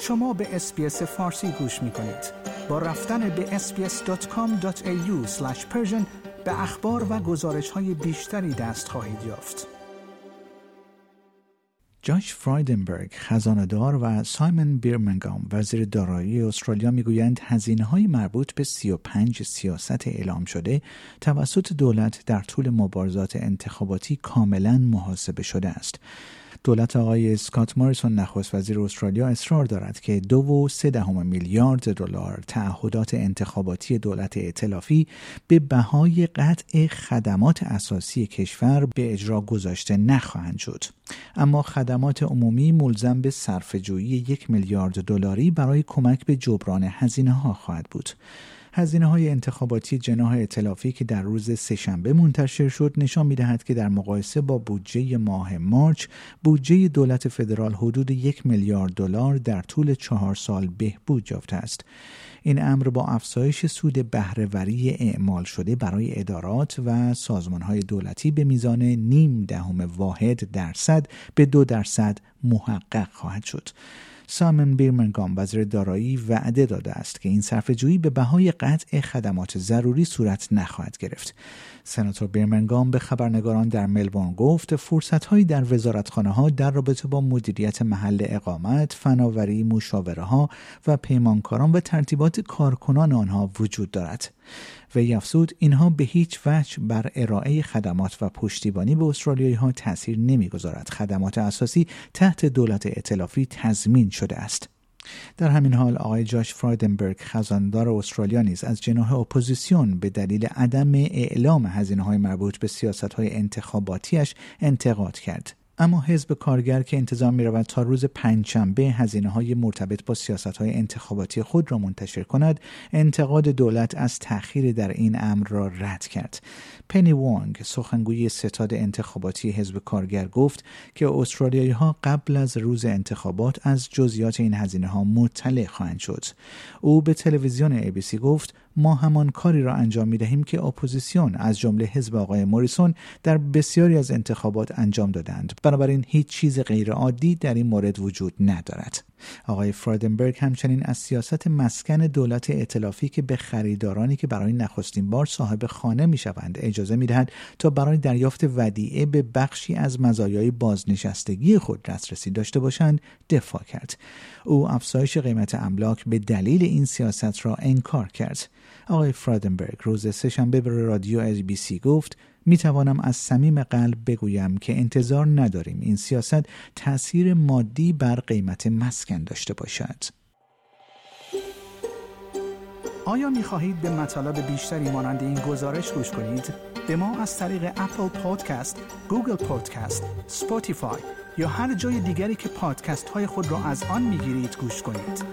شما به اسپیس فارسی گوش می کنید. با رفتن به sbs.com.au به اخبار و گزارش های بیشتری دست خواهید یافت. جاش فرایدنبرگ خزاندار و سایمن بیرمنگام وزیر دارایی استرالیا می‌گویند هزینه های مربوط به 35 سیاست اعلام شده توسط دولت در طول مبارزات انتخاباتی کاملا محاسبه شده است دولت آقای اسکات ماریسون نخست وزیر استرالیا اصرار دارد که دو و سه دهم میلیارد دلار تعهدات انتخاباتی دولت ائتلافی به بهای قطع خدمات اساسی کشور به اجرا گذاشته نخواهند شد. اما خدمات عمومی ملزم به صرفه‌جویی یک میلیارد دلاری برای کمک به جبران هزینه ها خواهد بود. هزینه های انتخاباتی جناح اطلافی که در روز سهشنبه منتشر شد نشان می‌دهد که در مقایسه با بودجه ماه مارچ بودجه دولت فدرال حدود یک میلیارد دلار در طول چهار سال بهبود یافته است این امر با افزایش سود بهرهوری اعمال شده برای ادارات و های دولتی به میزان نیم دهم واحد درصد به دو درصد محقق خواهد شد. سامن بیرمنگام وزیر دارایی وعده داده است که این جویی به بهای قطع خدمات ضروری صورت نخواهد گرفت سناتور بیرمنگام به خبرنگاران در ملبورن گفت فرصتهایی در وزارتخانه ها در رابطه با مدیریت محل اقامت، فناوری، مشاوره ها و پیمانکاران و ترتیبات کارکنان آنها وجود دارد. و افزود اینها به هیچ وجه بر ارائه خدمات و پشتیبانی به استرالیایی ها تاثیر نمی‌گذارد خدمات اساسی تحت دولت ائتلافی تضمین شده است. در همین حال آقای جاش فرایدنبرگ خزاندار استرالیا نیز از جناح اپوزیسیون به دلیل عدم اعلام هزینه های مربوط به سیاست های انتخاباتیش انتقاد کرد. اما حزب کارگر که انتظار می رود تا روز پنجشنبه هزینه های مرتبط با سیاست های انتخاباتی خود را منتشر کند انتقاد دولت از تأخیر در این امر را رد کرد. پنی وانگ سخنگوی ستاد انتخاباتی حزب کارگر گفت که استرالیایی ها قبل از روز انتخابات از جزئیات این هزینه ها مطلع خواهند شد. او به تلویزیون ABC گفت ما همان کاری را انجام می دهیم که اپوزیسیون از جمله حزب آقای موریسون در بسیاری از انتخابات انجام دادند. بنابراین هیچ چیز غیرعادی در این مورد وجود ندارد. آقای فرایدنبرگ همچنین از سیاست مسکن دولت ائتلافی که به خریدارانی که برای نخستین بار صاحب خانه می شوند اجازه می دهد تا برای دریافت ودیعه به بخشی از مزایای بازنشستگی خود دسترسی داشته باشند دفاع کرد. او افزایش قیمت املاک به دلیل این سیاست را انکار کرد. آقای فرایدنبرگ روز سهشنبه به رادیو سی گفت می توانم از صمیم قلب بگویم که انتظار نداریم این سیاست تاثیر مادی بر قیمت مسکن داشته باشد. آیا می خواهید به مطالب بیشتری مانند این گزارش گوش کنید؟ به ما از طریق اپل پادکست، گوگل پادکست، سپوتیفای یا هر جای دیگری که پادکست های خود را از آن می گیرید گوش کنید.